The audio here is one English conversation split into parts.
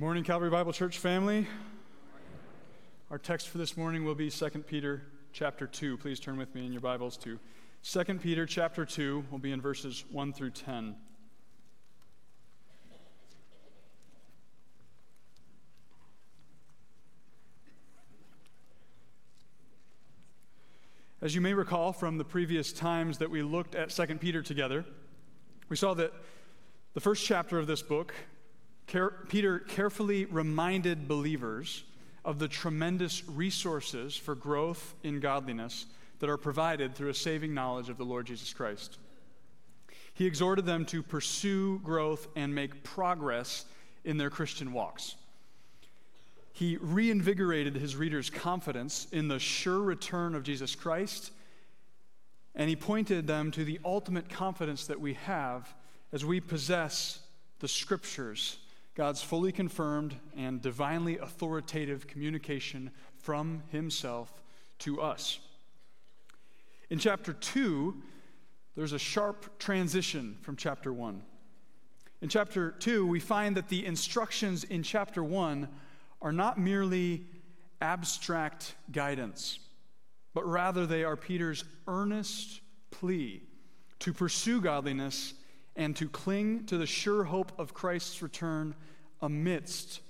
Good morning, Calvary Bible Church family. Our text for this morning will be 2 Peter chapter 2. Please turn with me in your Bibles to 2 Peter chapter 2. We'll be in verses 1 through 10. As you may recall from the previous times that we looked at 2 Peter together, we saw that the first chapter of this book Peter carefully reminded believers of the tremendous resources for growth in godliness that are provided through a saving knowledge of the Lord Jesus Christ. He exhorted them to pursue growth and make progress in their Christian walks. He reinvigorated his readers' confidence in the sure return of Jesus Christ, and he pointed them to the ultimate confidence that we have as we possess the scriptures God's fully confirmed and divinely authoritative communication from Himself to us. In chapter 2, there's a sharp transition from chapter 1. In chapter 2, we find that the instructions in chapter 1 are not merely abstract guidance, but rather they are Peter's earnest plea to pursue godliness and to cling to the sure hope of Christ's return amidst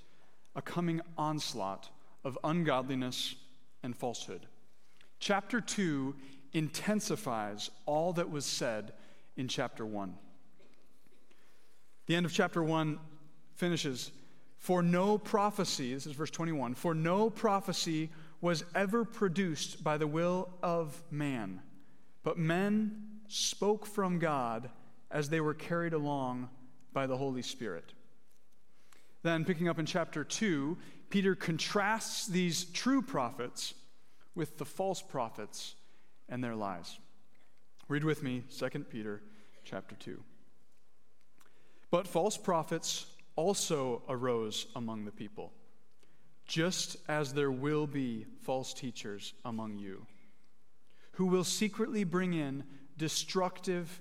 a coming onslaught of ungodliness and falsehood. Chapter 2 intensifies all that was said in chapter 1. The end of chapter 1 finishes For no prophecy, this is verse 21, for no prophecy was ever produced by the will of man, but men spoke from God as they were carried along by the Holy Spirit. Then, picking up in chapter 2, Peter contrasts these true prophets with the false prophets and their lies. Read with me 2 Peter chapter 2. But false prophets also arose among the people, just as there will be false teachers among you, who will secretly bring in destructive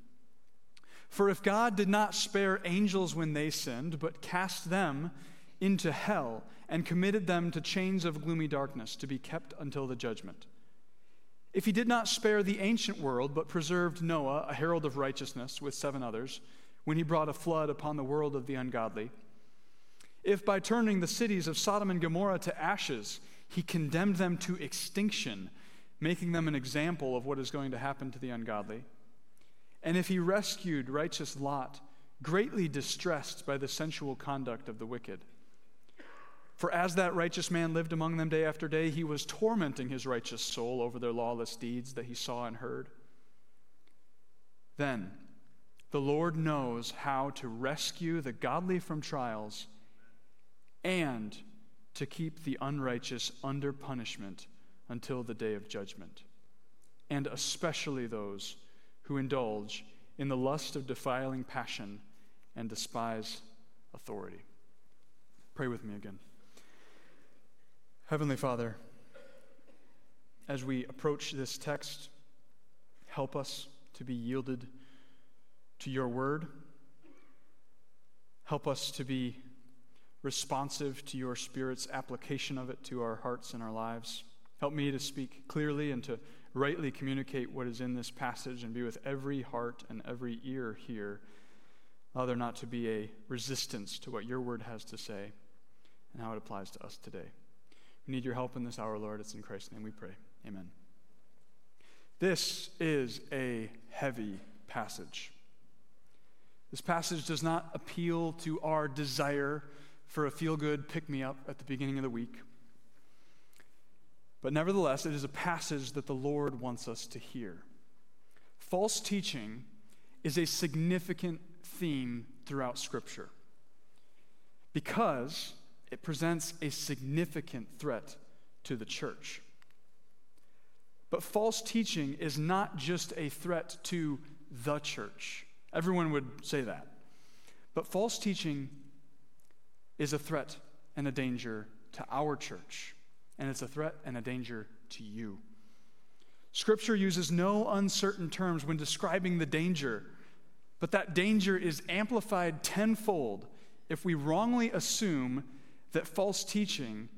For if God did not spare angels when they sinned, but cast them into hell and committed them to chains of gloomy darkness to be kept until the judgment, if he did not spare the ancient world, but preserved Noah, a herald of righteousness, with seven others, when he brought a flood upon the world of the ungodly, if by turning the cities of Sodom and Gomorrah to ashes, he condemned them to extinction, making them an example of what is going to happen to the ungodly, and if he rescued righteous Lot, greatly distressed by the sensual conduct of the wicked. For as that righteous man lived among them day after day, he was tormenting his righteous soul over their lawless deeds that he saw and heard. Then the Lord knows how to rescue the godly from trials and to keep the unrighteous under punishment until the day of judgment, and especially those who indulge in the lust of defiling passion and despise authority. Pray with me again. Heavenly Father, as we approach this text, help us to be yielded to your word. Help us to be responsive to your Spirit's application of it to our hearts and our lives. Help me to speak clearly and to rightly communicate what is in this passage and be with every heart and every ear here. Allow there not to be a resistance to what your word has to say and how it applies to us today. We need your help in this hour, Lord. It's in Christ's name we pray. Amen. This is a heavy passage. This passage does not appeal to our desire for a feel good pick me up at the beginning of the week. But nevertheless, it is a passage that the Lord wants us to hear. False teaching is a significant theme throughout Scripture because it presents a significant threat to the church. But false teaching is not just a threat to the church. Everyone would say that. But false teaching is a threat and a danger to our church, and it's a threat and a danger to you. Scripture uses no uncertain terms when describing the danger, but that danger is amplified tenfold if we wrongly assume that false teaching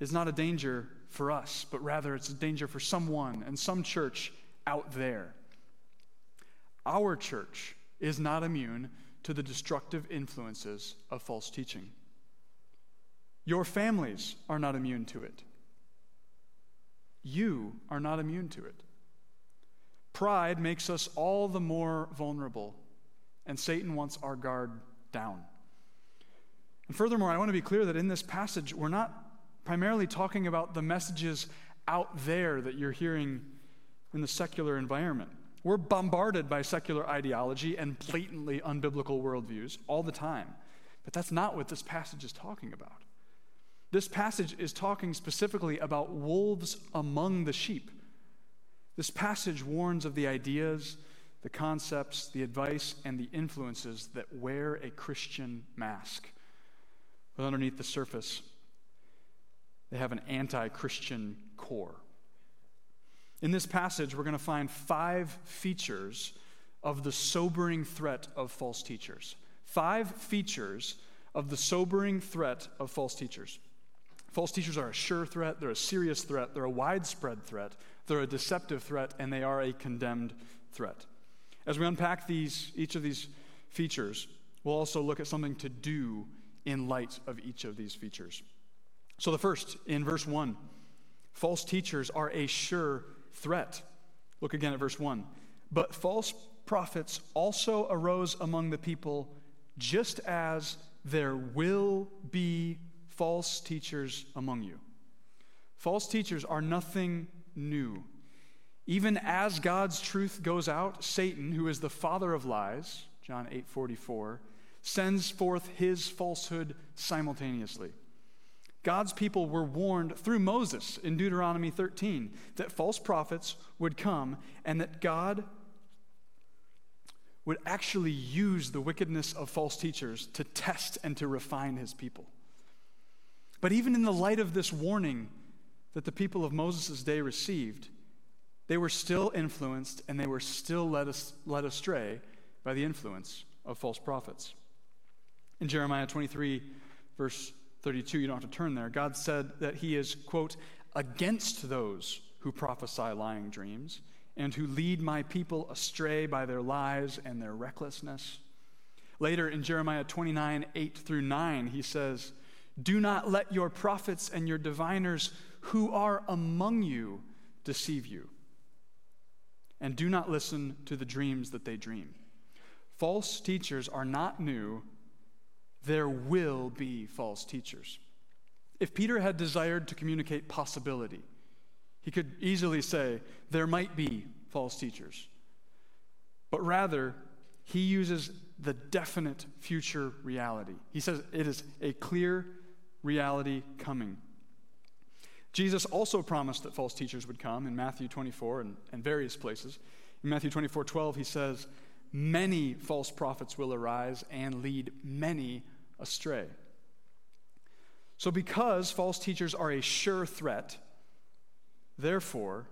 is not a danger for us, but rather it's a danger for someone and some church out there. Our church is not immune to the destructive influences of false teaching. Your families are not immune to it. You are not immune to it. Pride makes us all the more vulnerable, and Satan wants our guard down. And furthermore, I want to be clear that in this passage, we're not primarily talking about the messages out there that you're hearing in the secular environment. We're bombarded by secular ideology and blatantly unbiblical worldviews all the time. But that's not what this passage is talking about. This passage is talking specifically about wolves among the sheep. This passage warns of the ideas, the concepts, the advice, and the influences that wear a Christian mask. But underneath the surface, they have an anti Christian core. In this passage, we're going to find five features of the sobering threat of false teachers. Five features of the sobering threat of false teachers. False teachers are a sure threat, they're a serious threat, they're a widespread threat, they're a deceptive threat, and they are a condemned threat. As we unpack these, each of these features, we'll also look at something to do in light of each of these features. So, the first, in verse 1, false teachers are a sure threat. Look again at verse 1. But false prophets also arose among the people, just as there will be false teachers among you. False teachers are nothing new. Even as God's truth goes out, Satan, who is the father of lies, John 8 44, sends forth his falsehood simultaneously. God's people were warned through Moses in Deuteronomy 13 that false prophets would come and that God would actually use the wickedness of false teachers to test and to refine his people. But even in the light of this warning that the people of Moses' day received, they were still influenced and they were still led, led astray by the influence of false prophets. In Jeremiah 23, verse 32, you don't have to turn there. God said that He is, quote, against those who prophesy lying dreams and who lead my people astray by their lies and their recklessness. Later in Jeremiah 29, 8 through 9, he says, Do not let your prophets and your diviners who are among you deceive you, and do not listen to the dreams that they dream. False teachers are not new there will be false teachers. If Peter had desired to communicate possibility, he could easily say, There might be false teachers. But rather, he uses the definite future reality. He says it is a clear reality coming. Jesus also promised that false teachers would come in Matthew 24 and, and various places. In Matthew 24 12, he says, Many false prophets will arise and lead many astray. So, because false teachers are a sure threat, therefore,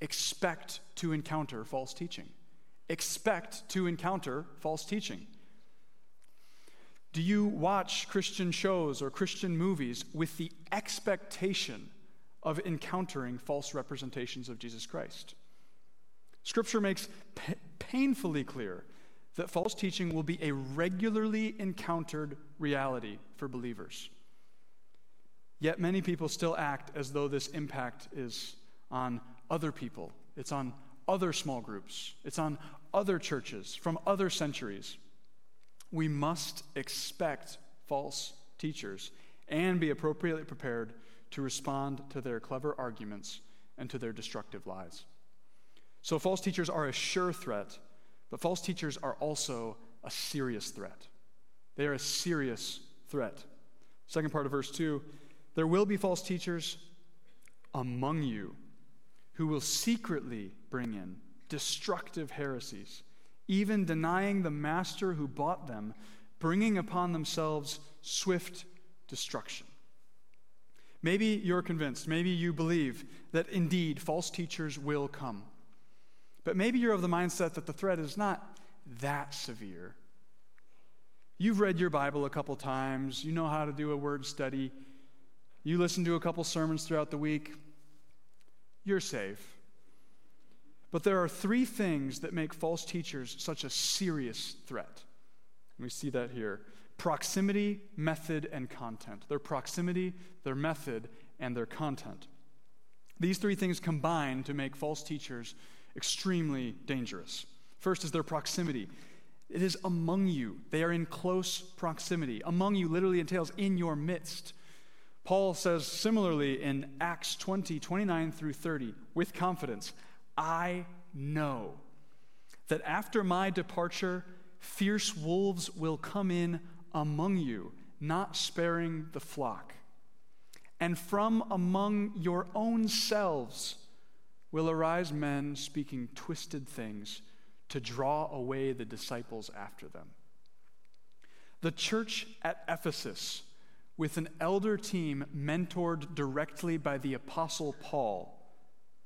expect to encounter false teaching. Expect to encounter false teaching. Do you watch Christian shows or Christian movies with the expectation of encountering false representations of Jesus Christ? Scripture makes pa- painfully clear that false teaching will be a regularly encountered reality for believers. Yet many people still act as though this impact is on other people, it's on other small groups, it's on other churches from other centuries. We must expect false teachers and be appropriately prepared to respond to their clever arguments and to their destructive lies. So, false teachers are a sure threat but false teachers are also a serious threat. They are a serious threat. Second part of verse 2 there will be false teachers among you who will secretly bring in destructive heresies, even denying the master who bought them, bringing upon themselves swift destruction. Maybe you're convinced, maybe you believe that indeed false teachers will come. But maybe you're of the mindset that the threat is not that severe. You've read your Bible a couple times, you know how to do a word study, you listen to a couple sermons throughout the week, you're safe. But there are three things that make false teachers such a serious threat. We see that here proximity, method, and content. Their proximity, their method, and their content. These three things combine to make false teachers extremely dangerous. First is their proximity. It is among you. They are in close proximity. Among you literally entails in your midst. Paul says similarly in Acts 20, 29 through 30, with confidence, I know that after my departure, fierce wolves will come in among you, not sparing the flock. And from among your own selves will arise men speaking twisted things to draw away the disciples after them. The church at Ephesus with an elder team mentored directly by the Apostle Paul,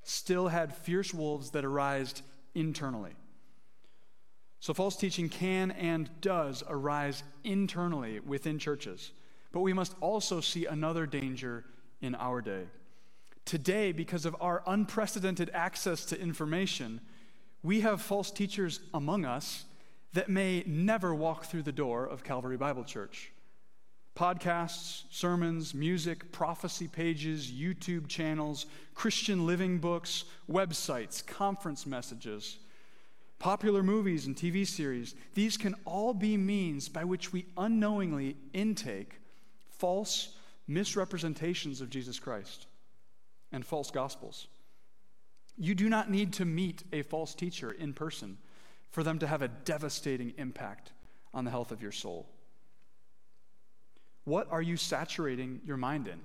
still had fierce wolves that arised internally. So, false teaching can and does arise internally within churches. But we must also see another danger in our day. Today, because of our unprecedented access to information, we have false teachers among us that may never walk through the door of Calvary Bible Church podcasts, sermons, music, prophecy pages, YouTube channels, Christian living books, websites, conference messages, popular movies and TV series. These can all be means by which we unknowingly intake false misrepresentations of Jesus Christ and false gospels. You do not need to meet a false teacher in person for them to have a devastating impact on the health of your soul. What are you saturating your mind in?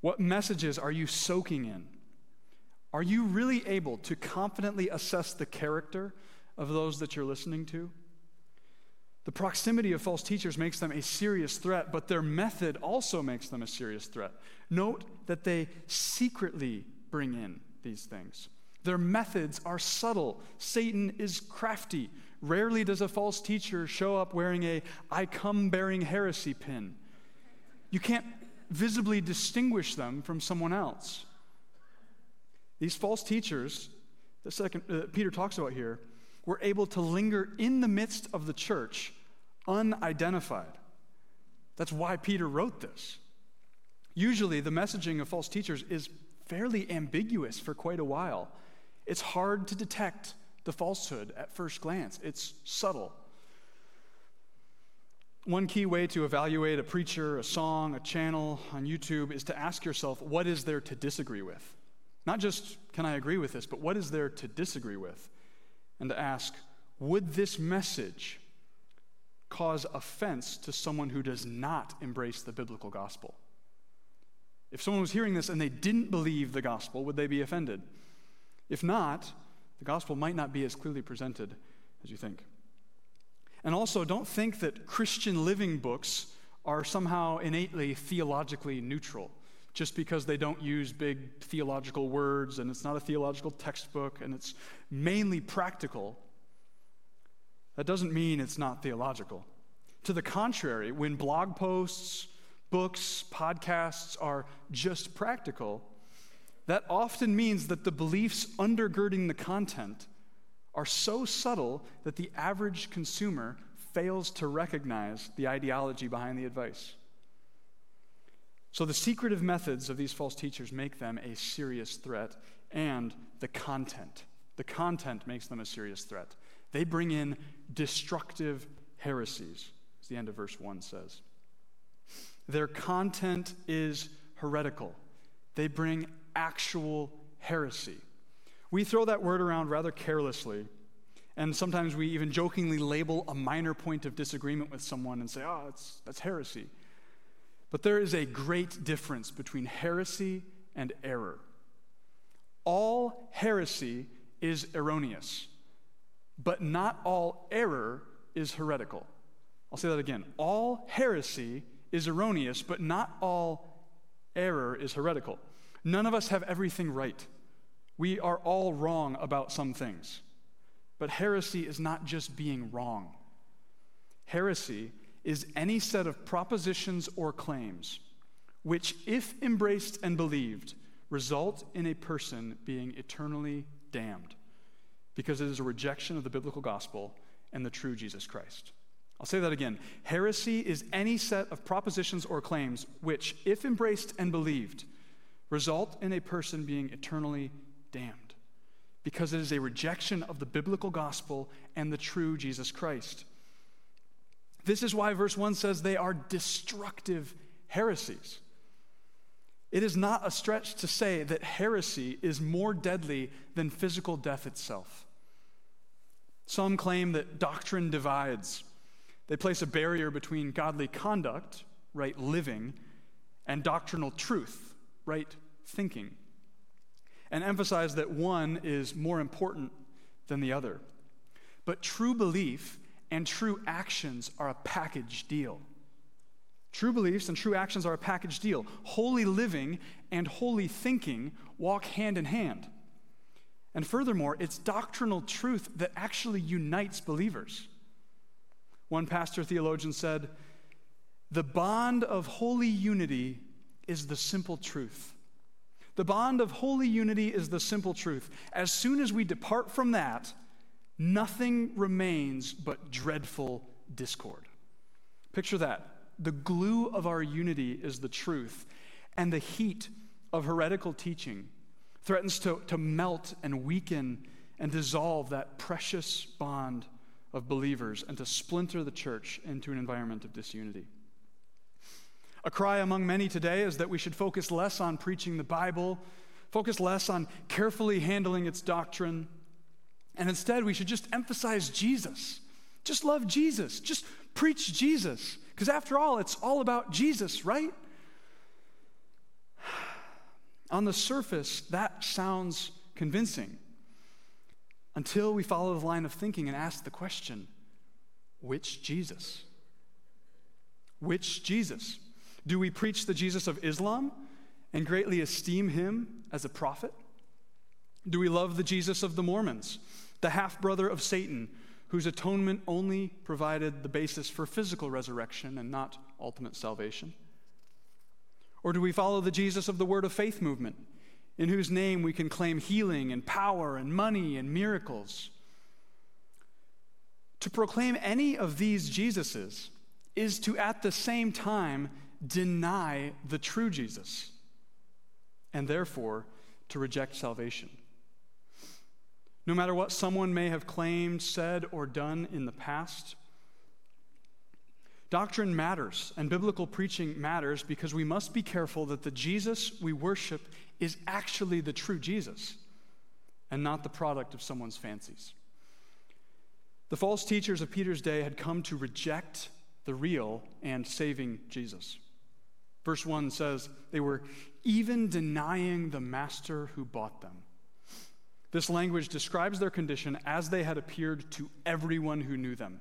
What messages are you soaking in? Are you really able to confidently assess the character of those that you're listening to? The proximity of false teachers makes them a serious threat, but their method also makes them a serious threat. Note that they secretly bring in these things. Their methods are subtle. Satan is crafty. Rarely does a false teacher show up wearing a I come bearing heresy pin. You can't visibly distinguish them from someone else. These false teachers, the second uh, Peter talks about here, were able to linger in the midst of the church unidentified. That's why Peter wrote this. Usually, the messaging of false teachers is fairly ambiguous for quite a while. It's hard to detect the falsehood at first glance, it's subtle. One key way to evaluate a preacher, a song, a channel on YouTube is to ask yourself, what is there to disagree with? Not just, can I agree with this, but what is there to disagree with? And to ask, would this message cause offense to someone who does not embrace the biblical gospel? If someone was hearing this and they didn't believe the gospel, would they be offended? If not, the gospel might not be as clearly presented as you think. And also, don't think that Christian living books are somehow innately theologically neutral just because they don't use big theological words and it's not a theological textbook and it's mainly practical. That doesn't mean it's not theological. To the contrary, when blog posts, books, podcasts are just practical, that often means that the beliefs undergirding the content are so subtle that the average consumer fails to recognize the ideology behind the advice. So, the secretive methods of these false teachers make them a serious threat, and the content. The content makes them a serious threat. They bring in destructive heresies, as the end of verse 1 says. Their content is heretical. They bring actual heresy. We throw that word around rather carelessly, and sometimes we even jokingly label a minor point of disagreement with someone and say, oh, that's, that's heresy. But there is a great difference between heresy and error. All heresy is erroneous, but not all error is heretical. I'll say that again. All heresy is erroneous, but not all error is heretical. None of us have everything right. We are all wrong about some things. But heresy is not just being wrong. Heresy is any set of propositions or claims which, if embraced and believed, result in a person being eternally damned because it is a rejection of the biblical gospel and the true Jesus Christ. I'll say that again. Heresy is any set of propositions or claims which, if embraced and believed, result in a person being eternally damned because it is a rejection of the biblical gospel and the true Jesus Christ. This is why verse 1 says they are destructive heresies. It is not a stretch to say that heresy is more deadly than physical death itself. Some claim that doctrine divides. They place a barrier between godly conduct, right living, and doctrinal truth, right thinking, and emphasize that one is more important than the other. But true belief and true actions are a package deal. True beliefs and true actions are a package deal. Holy living and holy thinking walk hand in hand. And furthermore, it's doctrinal truth that actually unites believers. One pastor theologian said, The bond of holy unity is the simple truth. The bond of holy unity is the simple truth. As soon as we depart from that, nothing remains but dreadful discord. Picture that. The glue of our unity is the truth, and the heat of heretical teaching threatens to, to melt and weaken and dissolve that precious bond of believers and to splinter the church into an environment of disunity. A cry among many today is that we should focus less on preaching the Bible, focus less on carefully handling its doctrine, and instead we should just emphasize Jesus. Just love Jesus. Just preach Jesus. Because after all, it's all about Jesus, right? On the surface, that sounds convincing until we follow the line of thinking and ask the question which Jesus? Which Jesus? Do we preach the Jesus of Islam and greatly esteem him as a prophet? Do we love the Jesus of the Mormons, the half brother of Satan, whose atonement only provided the basis for physical resurrection and not ultimate salvation? Or do we follow the Jesus of the Word of Faith movement, in whose name we can claim healing and power and money and miracles? To proclaim any of these Jesuses is to at the same time deny the true Jesus and therefore to reject salvation. No matter what someone may have claimed, said, or done in the past, Doctrine matters, and biblical preaching matters because we must be careful that the Jesus we worship is actually the true Jesus and not the product of someone's fancies. The false teachers of Peter's day had come to reject the real and saving Jesus. Verse 1 says, They were even denying the master who bought them. This language describes their condition as they had appeared to everyone who knew them.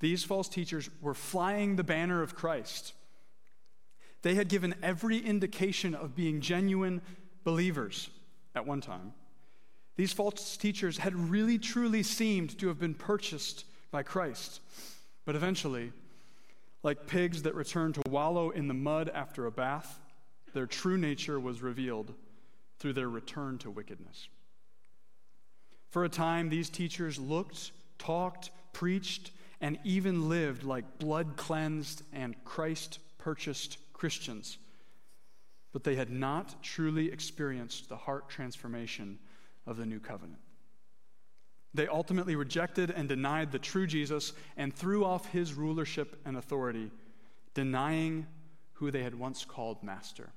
These false teachers were flying the banner of Christ. They had given every indication of being genuine believers at one time. These false teachers had really truly seemed to have been purchased by Christ. But eventually, like pigs that return to wallow in the mud after a bath, their true nature was revealed through their return to wickedness. For a time, these teachers looked, talked, preached, and even lived like blood cleansed and Christ purchased Christians. But they had not truly experienced the heart transformation of the new covenant. They ultimately rejected and denied the true Jesus and threw off his rulership and authority, denying who they had once called master.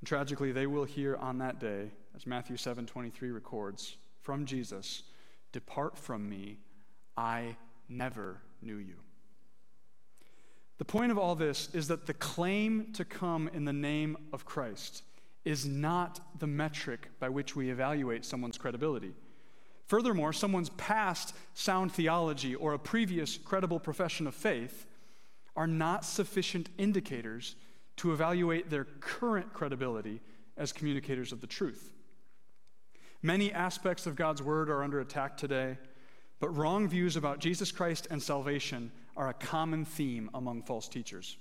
And tragically, they will hear on that day, as Matthew 7:23 records, from Jesus, "Depart from me, I never knew you. The The point of all this is that the claim to come in the name of Christ is not the metric by which we evaluate someone's credibility. Furthermore, someone's past sound theology or a previous credible profession of faith are not sufficient indicators to evaluate their current credibility as communicators of the truth. Many aspects of God's word are under attack today, but wrong views about Jesus Christ and salvation are a common theme among false teachers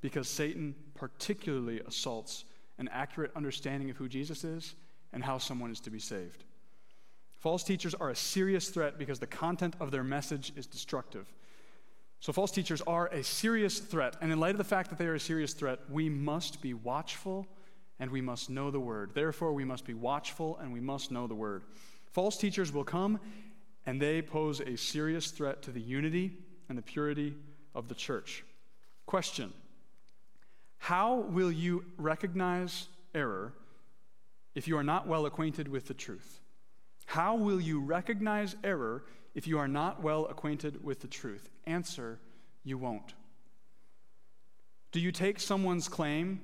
because Satan particularly assaults an accurate understanding of who Jesus is and how someone is to be saved. False teachers are a serious threat because the content of their message is destructive. So, false teachers are a serious threat. And in light of the fact that they are a serious threat, we must be watchful and we must know the word. Therefore, we must be watchful and we must know the word. False teachers will come and they pose a serious threat to the unity and the purity of the church. Question How will you recognize error if you are not well acquainted with the truth? How will you recognize error if you are not well acquainted with the truth? Answer, you won't. Do you take someone's claim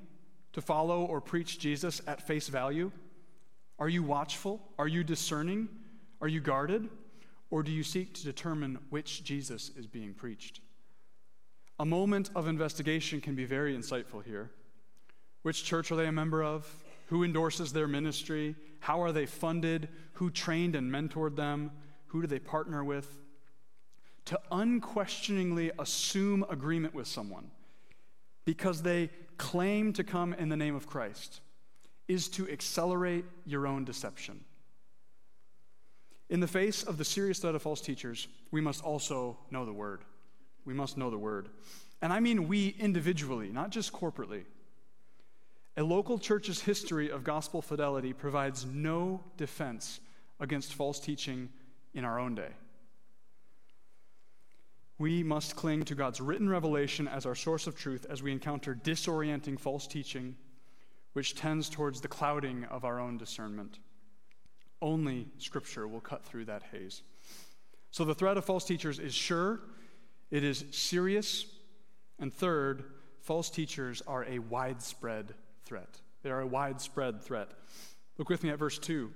to follow or preach Jesus at face value? Are you watchful? Are you discerning? Are you guarded? Or do you seek to determine which Jesus is being preached? A moment of investigation can be very insightful here. Which church are they a member of? Who endorses their ministry? How are they funded? Who trained and mentored them? Who do they partner with? To unquestioningly assume agreement with someone because they claim to come in the name of Christ is to accelerate your own deception. In the face of the serious threat of false teachers, we must also know the word. We must know the word. And I mean we individually, not just corporately. A local church's history of gospel fidelity provides no defense against false teaching in our own day. We must cling to God's written revelation as our source of truth as we encounter disorienting false teaching, which tends towards the clouding of our own discernment. Only Scripture will cut through that haze. So the threat of false teachers is sure, it is serious, and third, false teachers are a widespread threat. They are a widespread threat. Look with me at verse 2.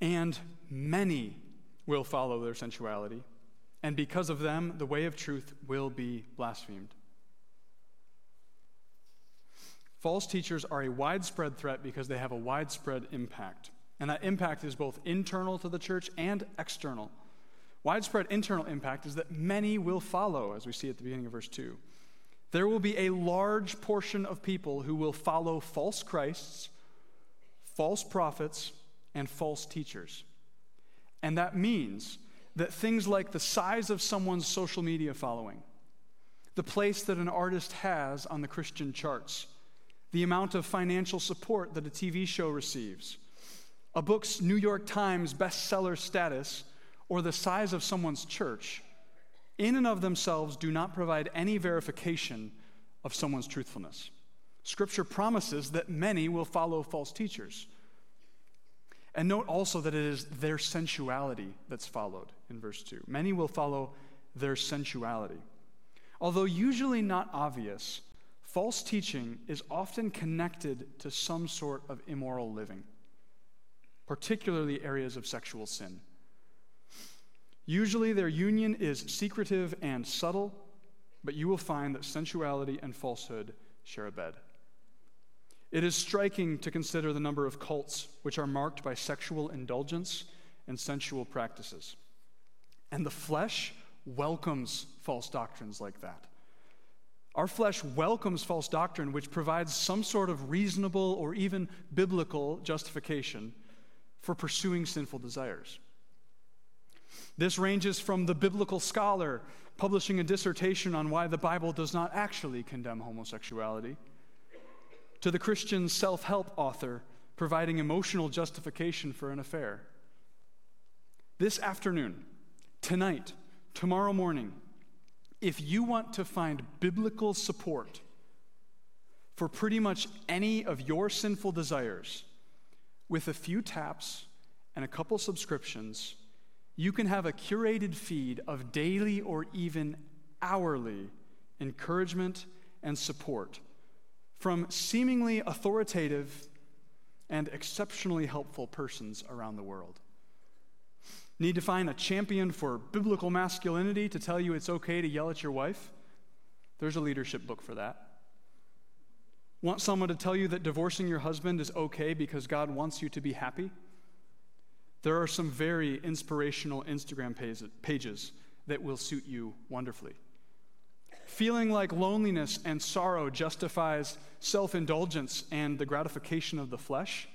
And many will follow their sensuality, and because of them, the way of truth will be blasphemed. False teachers are a widespread threat because they have a widespread impact. And that impact is both internal to the church and external. Widespread internal impact is that many will follow, as we see at the beginning of verse 2 there will be a large portion of people who will follow false Christs, false prophets, and false teachers. And that means that things like the size of someone's social media following, the place that an artist has on the Christian charts, the amount of financial support that a TV show receives, a book's New York Times bestseller status, or the size of someone's church in and of themselves do not provide any verification of someone's truthfulness. Scripture promises that many will follow false teachers. And note also that it is their sensuality that's followed in verse 2. Many will follow their sensuality. Although usually not obvious, false teaching is often connected to some sort of immoral living, particularly areas of sexual sin. Usually their union is secretive and subtle, but you will find that sensuality and falsehood share a bed. It is striking to consider the number of cults which are marked by sexual indulgence and sensual practices. And the flesh welcomes false doctrines like that. Our flesh welcomes false doctrine which provides some sort of reasonable or even biblical justification for pursuing sinful desires. This ranges from the biblical scholar publishing a dissertation on why the Bible does not actually condemn homosexuality, to the Christian self help author providing emotional justification for an affair. This afternoon, tonight, tomorrow morning, if you want to find biblical support for pretty much any of your sinful desires, with a few taps and a couple subscriptions, you can have a curated feed of daily or even hourly encouragement and support from seemingly authoritative and exceptionally helpful persons around the world. Need to find a champion for biblical masculinity to tell you it's okay to yell at your wife? There's a leadership book for that. Want someone to tell you that divorcing your husband is okay because God wants you to be happy? There are some very inspirational Instagram pages that will suit you wonderfully. Feeling like loneliness and sorrow justifies self indulgence and the gratification of the flesh?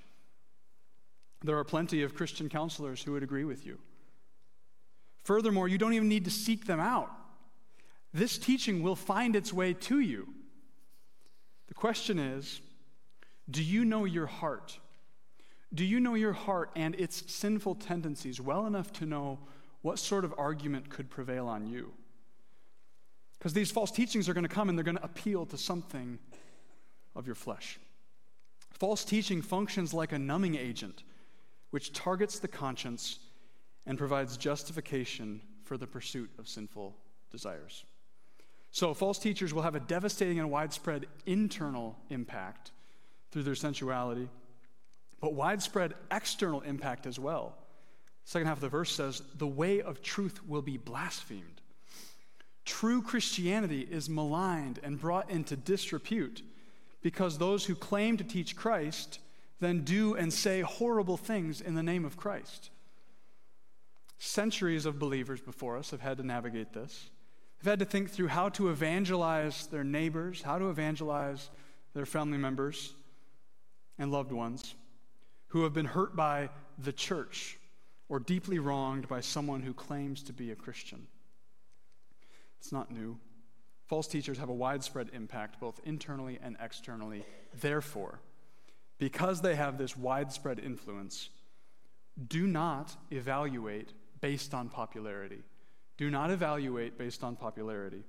There are plenty of Christian counselors who would agree with you. Furthermore, you don't even need to seek them out. This teaching will find its way to you. The question is do you know your heart? Do you know your heart and its sinful tendencies well enough to know what sort of argument could prevail on you? Because these false teachings are going to come and they're going to appeal to something of your flesh. False teaching functions like a numbing agent, which targets the conscience and provides justification for the pursuit of sinful desires. So, false teachers will have a devastating and widespread internal impact through their sensuality, but widespread external impact as well. Second half of the verse says, The way of truth will be blasphemed. True Christianity is maligned and brought into disrepute because those who claim to teach Christ then do and say horrible things in the name of Christ. Centuries of believers before us have had to navigate this. They've had to think through how to evangelize their neighbors, how to evangelize their family members and loved ones who have been hurt by the church or deeply wronged by someone who claims to be a Christian. It's not new. False teachers have a widespread impact, both internally and externally. Therefore, because they have this widespread influence, do not evaluate based on popularity. Do not evaluate based on popularity.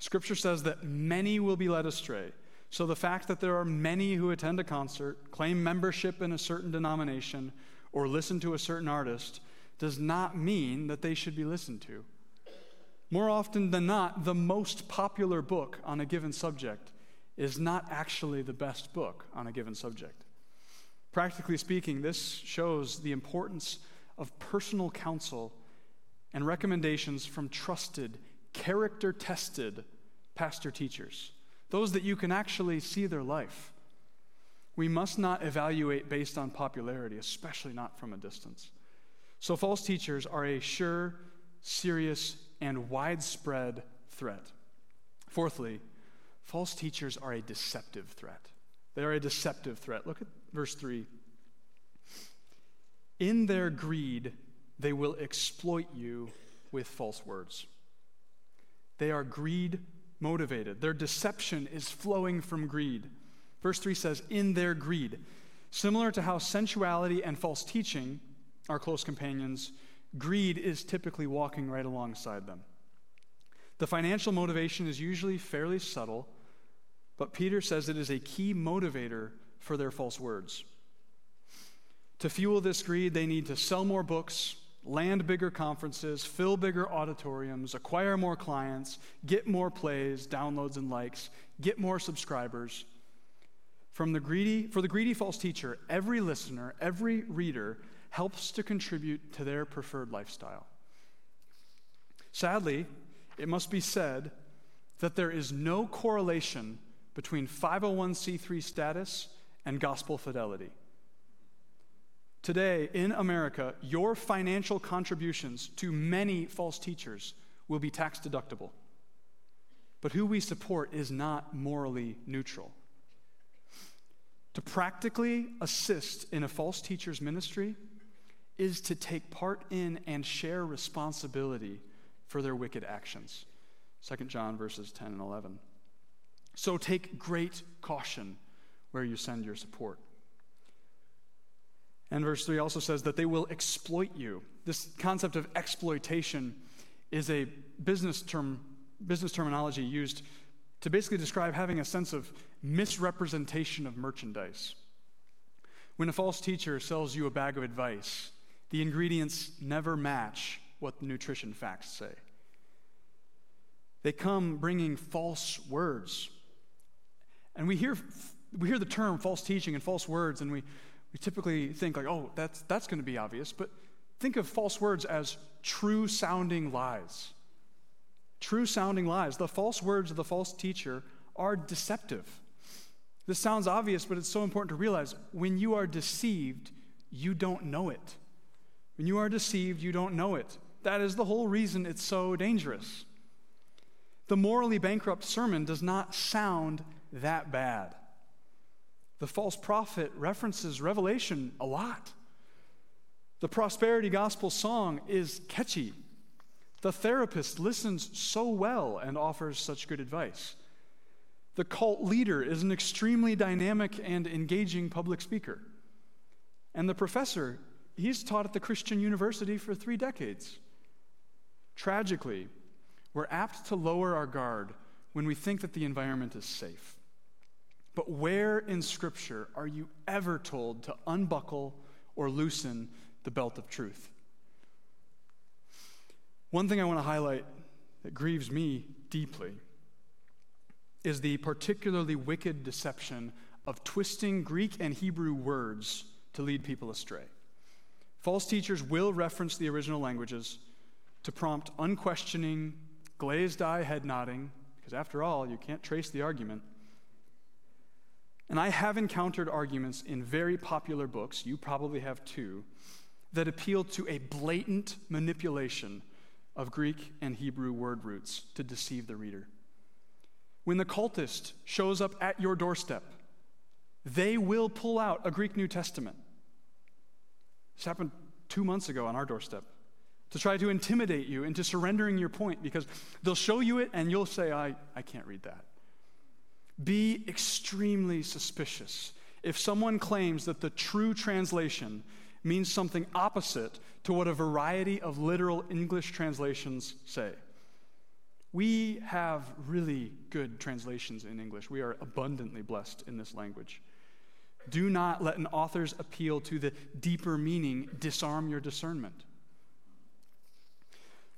Scripture says that many will be led astray. So the fact that there are many who attend a concert, claim membership in a certain denomination, or listen to a certain artist does not mean that they should be listened to. More often than not, the most popular book on a given subject is not actually the best book on a given subject. Practically speaking, this shows the importance of personal counsel and recommendations from trusted, character tested pastor teachers, those that you can actually see their life. We must not evaluate based on popularity, especially not from a distance. So, false teachers are a sure, serious, and widespread threat. Fourthly, false teachers are a deceptive threat. They are a deceptive threat. Look at verse 3. In their greed, they will exploit you with false words. They are greed motivated. Their deception is flowing from greed. Verse 3 says, in their greed. Similar to how sensuality and false teaching are close companions, greed is typically walking right alongside them. The financial motivation is usually fairly subtle, but Peter says it is a key motivator for their false words. To fuel this greed, they need to sell more books, land bigger conferences, fill bigger auditoriums, acquire more clients, get more plays, downloads, and likes, get more subscribers. From the greedy, for the greedy false teacher, every listener, every reader helps to contribute to their preferred lifestyle. Sadly, it must be said that there is no correlation between 501c3 status and gospel fidelity. Today in America, your financial contributions to many false teachers will be tax deductible. But who we support is not morally neutral. To practically assist in a false teacher's ministry is to take part in and share responsibility for their wicked actions. 2 John verses 10 and 11. So take great caution where you send your support. And verse 3 also says that they will exploit you. This concept of exploitation is a business term, business terminology used to basically describe having a sense of misrepresentation of merchandise. When a false teacher sells you a bag of advice, the ingredients never match what the nutrition facts say. They come bringing false words. And we hear, we hear the term false teaching and false words, and we, we typically think, like, oh, that's, that's going to be obvious. But think of false words as true sounding lies. True sounding lies. The false words of the false teacher are deceptive. This sounds obvious, but it's so important to realize when you are deceived, you don't know it. When you are deceived, you don't know it. That is the whole reason it's so dangerous. The morally bankrupt sermon does not sound that bad. The false prophet references Revelation a lot. The prosperity gospel song is catchy. The therapist listens so well and offers such good advice. The cult leader is an extremely dynamic and engaging public speaker. And the professor, he's taught at the Christian university for three decades. Tragically, we're apt to lower our guard when we think that the environment is safe. But where in Scripture are you ever told to unbuckle or loosen the belt of truth? One thing I want to highlight that grieves me deeply is the particularly wicked deception of twisting Greek and Hebrew words to lead people astray. False teachers will reference the original languages to prompt unquestioning glazed eye head nodding, because after all, you can't trace the argument. And I have encountered arguments in very popular books, you probably have too, that appeal to a blatant manipulation of Greek and Hebrew word roots to deceive the reader. When the cultist shows up at your doorstep, they will pull out a Greek New Testament. This happened two months ago on our doorstep to try to intimidate you into surrendering your point because they'll show you it and you'll say, I, I can't read that. Be extremely suspicious if someone claims that the true translation means something opposite to what a variety of literal English translations say. We have really good translations in English. We are abundantly blessed in this language. Do not let an author's appeal to the deeper meaning disarm your discernment.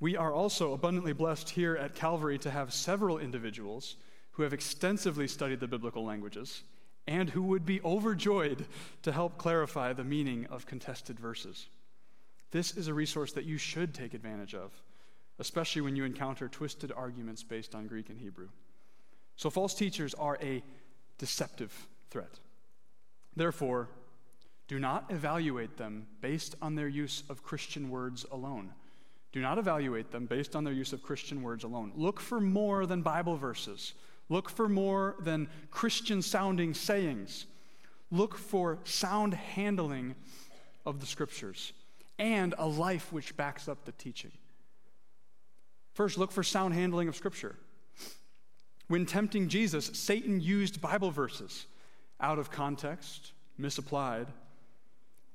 We are also abundantly blessed here at Calvary to have several individuals who have extensively studied the biblical languages and who would be overjoyed to help clarify the meaning of contested verses. This is a resource that you should take advantage of, especially when you encounter twisted arguments based on Greek and Hebrew. So, false teachers are a deceptive threat. Therefore, do not evaluate them based on their use of Christian words alone. Do not evaluate them based on their use of Christian words alone. Look for more than Bible verses. Look for more than Christian sounding sayings. Look for sound handling of the scriptures and a life which backs up the teaching. First, look for sound handling of scripture. When tempting Jesus, Satan used Bible verses out of context, misapplied,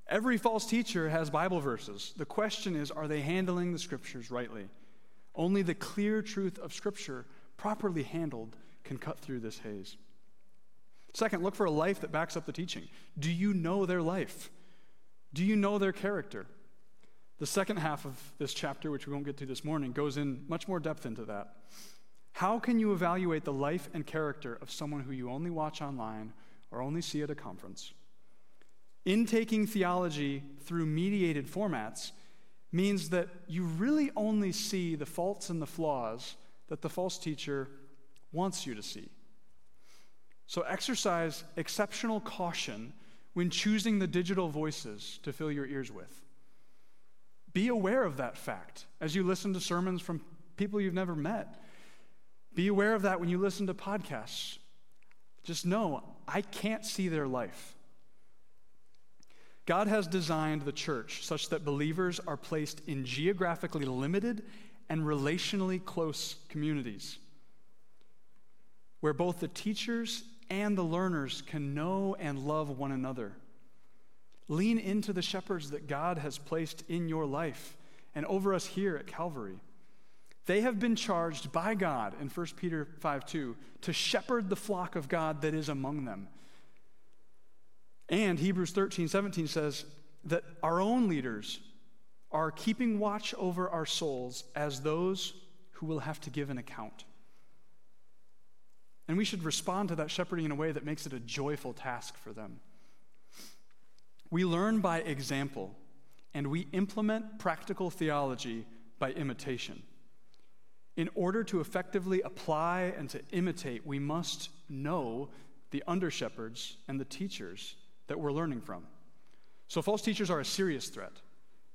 Every false teacher has Bible verses. The question is are they handling the scriptures rightly? Only the clear truth of scripture, properly handled, can cut through this haze. Second, look for a life that backs up the teaching. Do you know their life? Do you know their character? The second half of this chapter, which we won't get to this morning, goes in much more depth into that. How can you evaluate the life and character of someone who you only watch online or only see at a conference? Intaking theology through mediated formats means that you really only see the faults and the flaws that the false teacher wants you to see. So exercise exceptional caution when choosing the digital voices to fill your ears with. Be aware of that fact as you listen to sermons from people you've never met. Be aware of that when you listen to podcasts. Just know, I can't see their life. God has designed the church such that believers are placed in geographically limited and relationally close communities where both the teachers and the learners can know and love one another. Lean into the shepherds that God has placed in your life and over us here at Calvary. They have been charged by God in 1 Peter 5 2 to shepherd the flock of God that is among them and Hebrews 13, 17 says that our own leaders are keeping watch over our souls as those who will have to give an account. And we should respond to that shepherding in a way that makes it a joyful task for them. We learn by example, and we implement practical theology by imitation. In order to effectively apply and to imitate, we must know the under shepherds and the teachers that we're learning from. So, false teachers are a serious threat.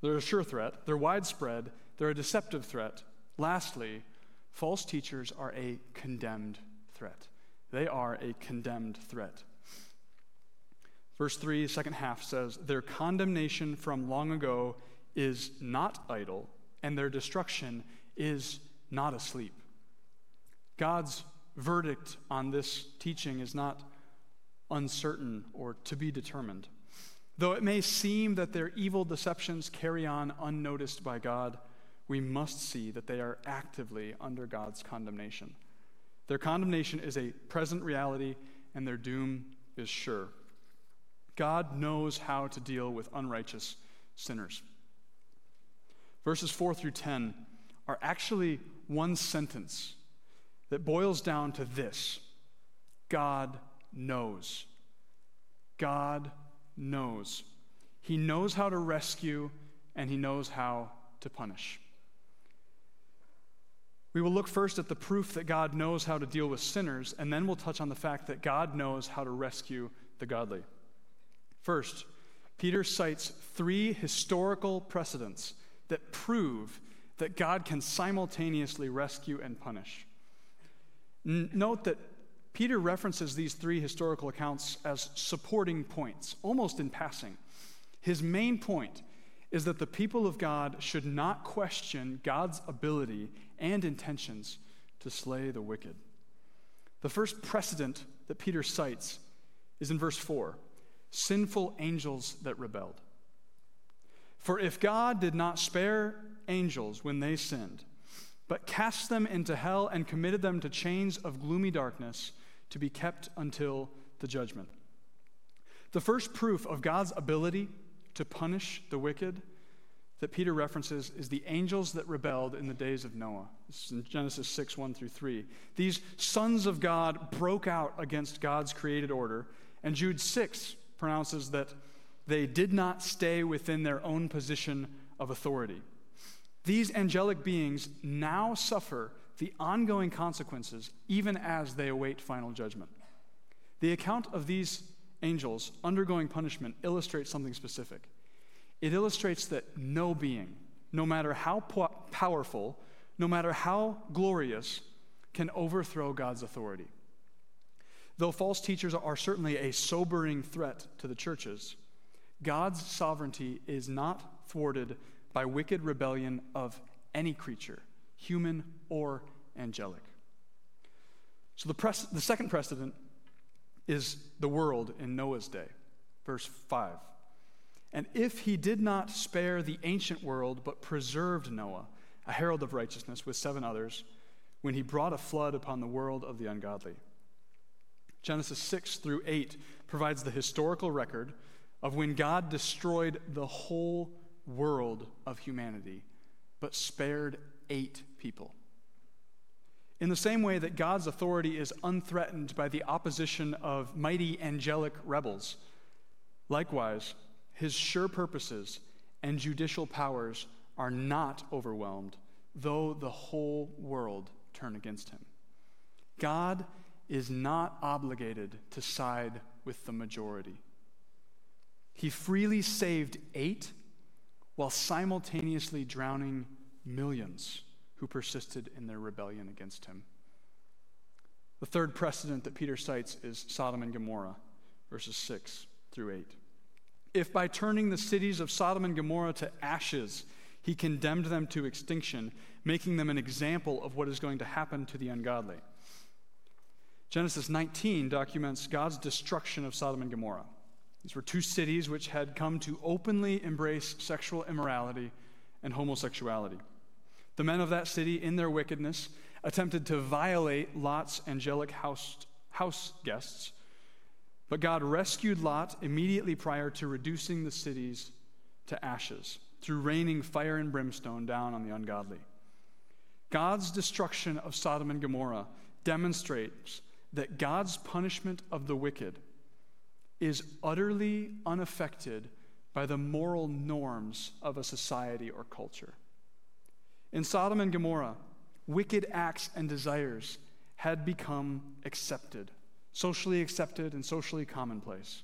They're a sure threat, they're widespread, they're a deceptive threat. Lastly, false teachers are a condemned threat. They are a condemned threat. Verse 3, second half says, Their condemnation from long ago is not idle, and their destruction is not asleep. God's verdict on this teaching is not uncertain or to be determined. Though it may seem that their evil deceptions carry on unnoticed by God, we must see that they are actively under God's condemnation. Their condemnation is a present reality, and their doom is sure. God knows how to deal with unrighteous sinners. Verses 4 through 10 are actually one sentence that boils down to this God knows. God knows. He knows how to rescue, and He knows how to punish. We will look first at the proof that God knows how to deal with sinners, and then we'll touch on the fact that God knows how to rescue the godly. First, Peter cites three historical precedents that prove that God can simultaneously rescue and punish. N- note that Peter references these three historical accounts as supporting points, almost in passing. His main point is that the people of God should not question God's ability and intentions to slay the wicked. The first precedent that Peter cites is in verse 4 sinful angels that rebelled. For if God did not spare angels when they sinned, but cast them into hell and committed them to chains of gloomy darkness to be kept until the judgment. The first proof of God's ability to punish the wicked that Peter references is the angels that rebelled in the days of Noah. This is in Genesis 6, 1 through 3. These sons of God broke out against God's created order, and Jude 6 pronounces that they did not stay within their own position of authority. These angelic beings now suffer the ongoing consequences even as they await final judgment. The account of these angels undergoing punishment illustrates something specific. It illustrates that no being, no matter how po- powerful, no matter how glorious, can overthrow God's authority. Though false teachers are certainly a sobering threat to the churches, God's sovereignty is not thwarted by wicked rebellion of any creature, human or angelic. So the, pres- the second precedent is the world in Noah's day. Verse 5. And if he did not spare the ancient world, but preserved Noah, a herald of righteousness, with seven others, when he brought a flood upon the world of the ungodly. Genesis 6 through 8 provides the historical record of when God destroyed the whole world of humanity, but spared eight people. In the same way that God's authority is unthreatened by the opposition of mighty angelic rebels, likewise, his sure purposes and judicial powers are not overwhelmed, though the whole world turn against him. God is not obligated to side with the majority. He freely saved eight while simultaneously drowning millions who persisted in their rebellion against him. The third precedent that Peter cites is Sodom and Gomorrah, verses 6 through 8. If by turning the cities of Sodom and Gomorrah to ashes, he condemned them to extinction, making them an example of what is going to happen to the ungodly. Genesis 19 documents God's destruction of Sodom and Gomorrah. These were two cities which had come to openly embrace sexual immorality and homosexuality. The men of that city, in their wickedness, attempted to violate Lot's angelic house, house guests, but God rescued Lot immediately prior to reducing the cities to ashes through raining fire and brimstone down on the ungodly. God's destruction of Sodom and Gomorrah demonstrates that God's punishment of the wicked is utterly unaffected by the moral norms of a society or culture. In Sodom and Gomorrah, wicked acts and desires had become accepted, socially accepted and socially commonplace.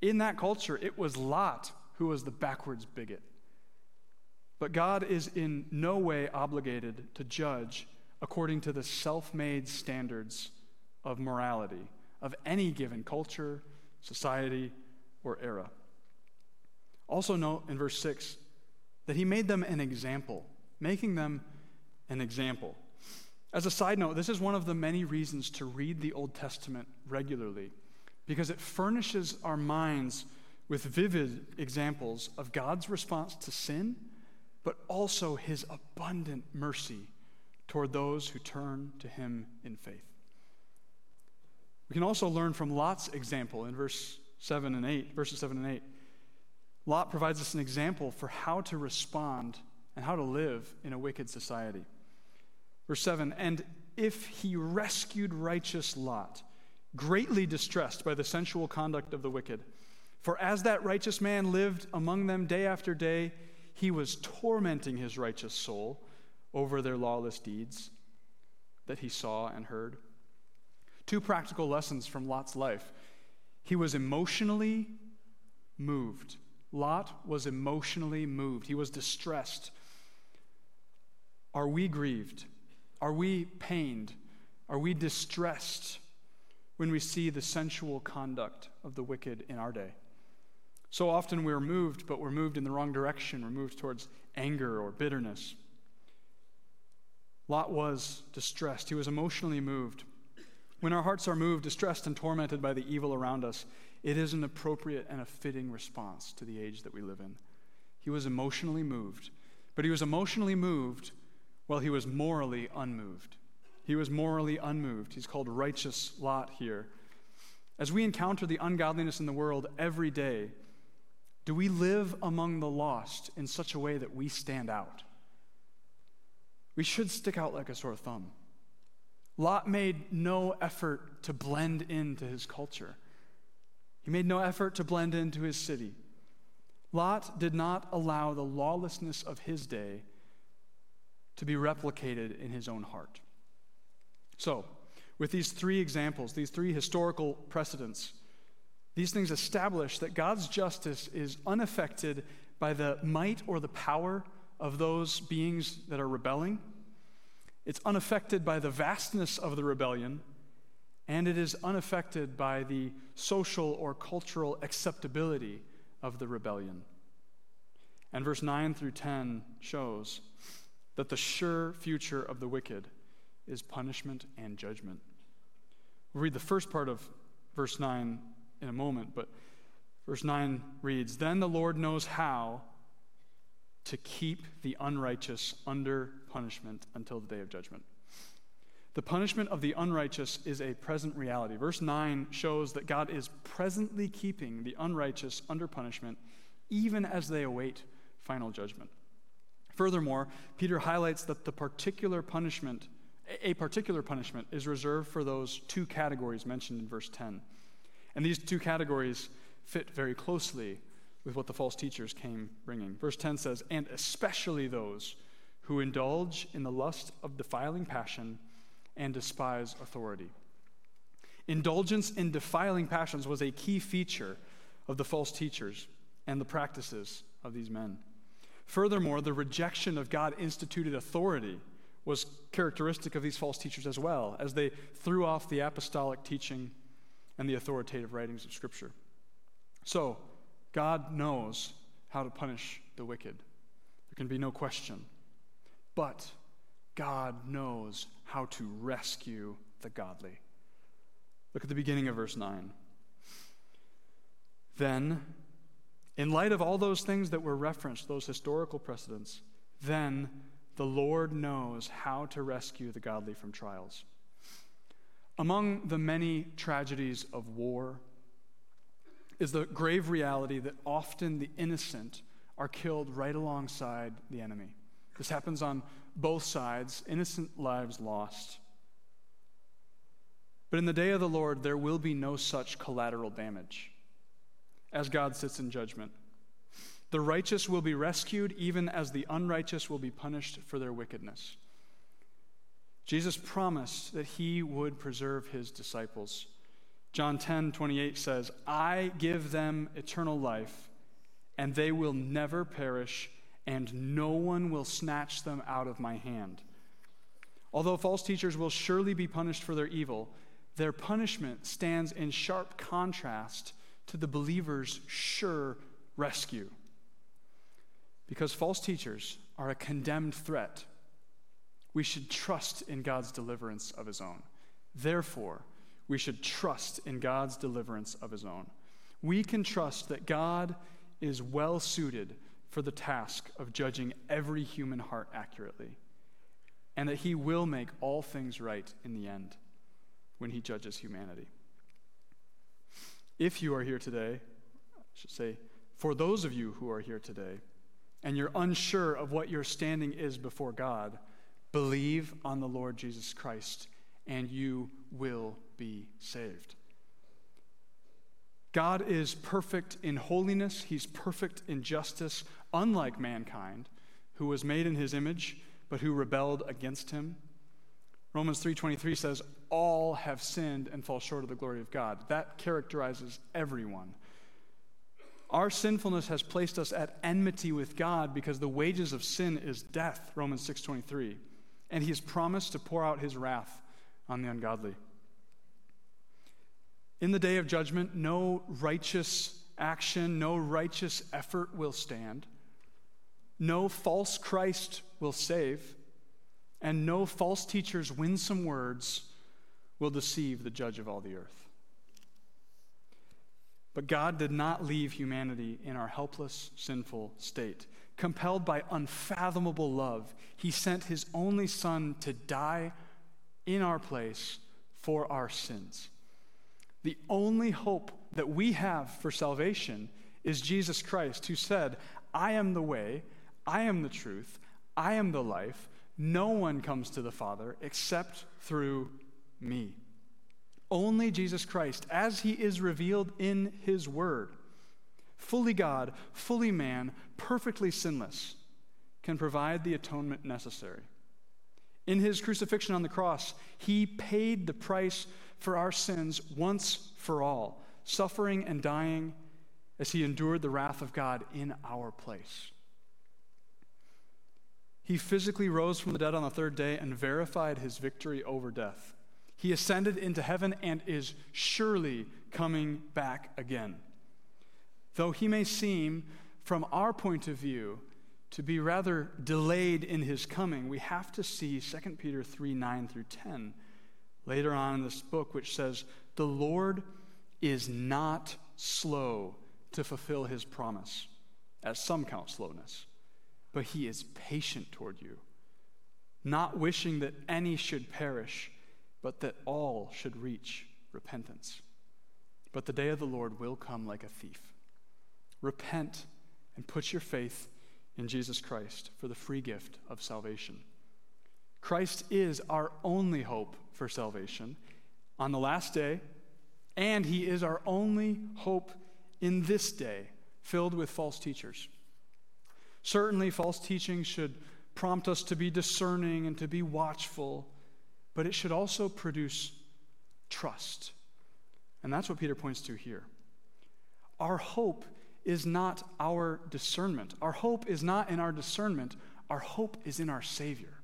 In that culture, it was Lot who was the backwards bigot. But God is in no way obligated to judge according to the self made standards of morality of any given culture, society, or era. Also, note in verse 6 that he made them an example, making them an example. As a side note, this is one of the many reasons to read the Old Testament regularly, because it furnishes our minds with vivid examples of God's response to sin, but also his abundant mercy toward those who turn to him in faith. We can also learn from Lot's example in verse 7 and 8, verses 7 and 8. Lot provides us an example for how to respond and how to live in a wicked society. Verse 7 And if he rescued righteous Lot, greatly distressed by the sensual conduct of the wicked, for as that righteous man lived among them day after day, he was tormenting his righteous soul over their lawless deeds that he saw and heard. Two practical lessons from Lot's life. He was emotionally moved. Lot was emotionally moved. He was distressed. Are we grieved? Are we pained? Are we distressed when we see the sensual conduct of the wicked in our day? So often we're moved, but we're moved in the wrong direction. We're moved towards anger or bitterness. Lot was distressed. He was emotionally moved. When our hearts are moved, distressed, and tormented by the evil around us, it is an appropriate and a fitting response to the age that we live in. He was emotionally moved, but he was emotionally moved while he was morally unmoved. He was morally unmoved. He's called righteous Lot here. As we encounter the ungodliness in the world every day, do we live among the lost in such a way that we stand out? We should stick out like a sore thumb. Lot made no effort to blend into his culture. He made no effort to blend into his city. Lot did not allow the lawlessness of his day to be replicated in his own heart. So, with these three examples, these three historical precedents, these things establish that God's justice is unaffected by the might or the power of those beings that are rebelling. It's unaffected by the vastness of the rebellion, and it is unaffected by the social or cultural acceptability of the rebellion. And verse 9 through 10 shows that the sure future of the wicked is punishment and judgment. We'll read the first part of verse 9 in a moment, but verse 9 reads Then the Lord knows how to keep the unrighteous under punishment until the day of judgment. The punishment of the unrighteous is a present reality. Verse 9 shows that God is presently keeping the unrighteous under punishment even as they await final judgment. Furthermore, Peter highlights that the particular punishment, a particular punishment, is reserved for those two categories mentioned in verse 10. And these two categories fit very closely with what the false teachers came bringing. Verse 10 says, And especially those who indulge in the lust of defiling passion and despise authority. Indulgence in defiling passions was a key feature of the false teachers and the practices of these men. Furthermore, the rejection of God instituted authority was characteristic of these false teachers as well, as they threw off the apostolic teaching and the authoritative writings of Scripture. So, God knows how to punish the wicked. There can be no question. But God knows how to rescue the godly. Look at the beginning of verse 9. Then, in light of all those things that were referenced, those historical precedents, then the Lord knows how to rescue the godly from trials. Among the many tragedies of war is the grave reality that often the innocent are killed right alongside the enemy. This happens on both sides, innocent lives lost. But in the day of the Lord, there will be no such collateral damage as God sits in judgment. The righteous will be rescued, even as the unrighteous will be punished for their wickedness. Jesus promised that he would preserve his disciples. John 10 28 says, I give them eternal life, and they will never perish, and no one will snatch them out of my hand. Although false teachers will surely be punished for their evil, their punishment stands in sharp contrast to the believer's sure rescue. Because false teachers are a condemned threat, we should trust in God's deliverance of his own. Therefore, we should trust in God's deliverance of his own. We can trust that God is well suited for the task of judging every human heart accurately, and that he will make all things right in the end when he judges humanity. If you are here today, I should say, for those of you who are here today, and you're unsure of what your standing is before God, believe on the Lord Jesus Christ, and you will be saved. God is perfect in holiness, He's perfect in justice, unlike mankind, who was made in His image, but who rebelled against Him. Romans 3:23 says all have sinned and fall short of the glory of God. That characterizes everyone. Our sinfulness has placed us at enmity with God because the wages of sin is death, Romans 6:23. And he has promised to pour out his wrath on the ungodly. In the day of judgment, no righteous action, no righteous effort will stand. No false Christ will save and no false teacher's winsome words will deceive the judge of all the earth. But God did not leave humanity in our helpless, sinful state. Compelled by unfathomable love, He sent His only Son to die in our place for our sins. The only hope that we have for salvation is Jesus Christ, who said, I am the way, I am the truth, I am the life. No one comes to the Father except through me. Only Jesus Christ, as he is revealed in his word, fully God, fully man, perfectly sinless, can provide the atonement necessary. In his crucifixion on the cross, he paid the price for our sins once for all, suffering and dying as he endured the wrath of God in our place. He physically rose from the dead on the third day and verified his victory over death. He ascended into heaven and is surely coming back again. Though he may seem, from our point of view, to be rather delayed in his coming, we have to see 2 Peter 3 9 through 10 later on in this book, which says, The Lord is not slow to fulfill his promise, as some count slowness but he is patient toward you, not wishing that any should perish, but that all should reach repentance. But the day of the Lord will come like a thief. Repent and put your faith in Jesus Christ for the free gift of salvation. Christ is our only hope for salvation on the last day, and he is our only hope in this day, filled with false teachers. Certainly, false teaching should prompt us to be discerning and to be watchful, but it should also produce trust. And that's what Peter points to here. Our hope is not our discernment. Our hope is not in our discernment. Our hope is in our Savior.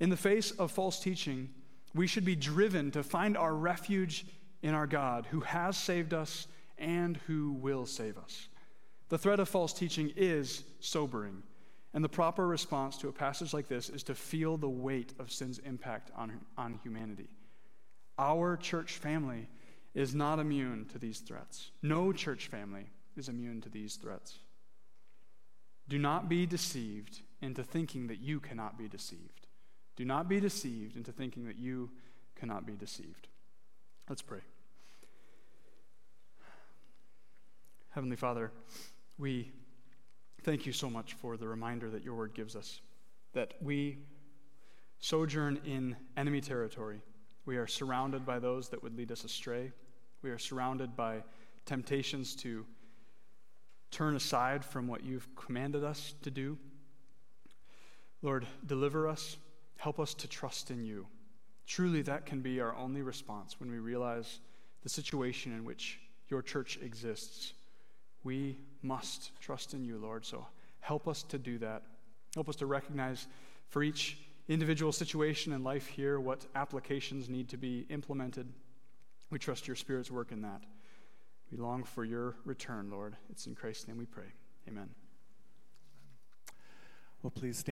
In the face of false teaching, we should be driven to find our refuge in our God who has saved us and who will save us. The threat of false teaching is sobering. And the proper response to a passage like this is to feel the weight of sin's impact on, on humanity. Our church family is not immune to these threats. No church family is immune to these threats. Do not be deceived into thinking that you cannot be deceived. Do not be deceived into thinking that you cannot be deceived. Let's pray. Heavenly Father, we thank you so much for the reminder that your word gives us that we sojourn in enemy territory, We are surrounded by those that would lead us astray. We are surrounded by temptations to turn aside from what you've commanded us to do. Lord, deliver us. Help us to trust in you. Truly, that can be our only response when we realize the situation in which your church exists. We must trust in you, Lord. So help us to do that. Help us to recognize for each individual situation in life here what applications need to be implemented. We trust your Spirit's work in that. We long for your return, Lord. It's in Christ's name we pray. Amen. Well, please stand.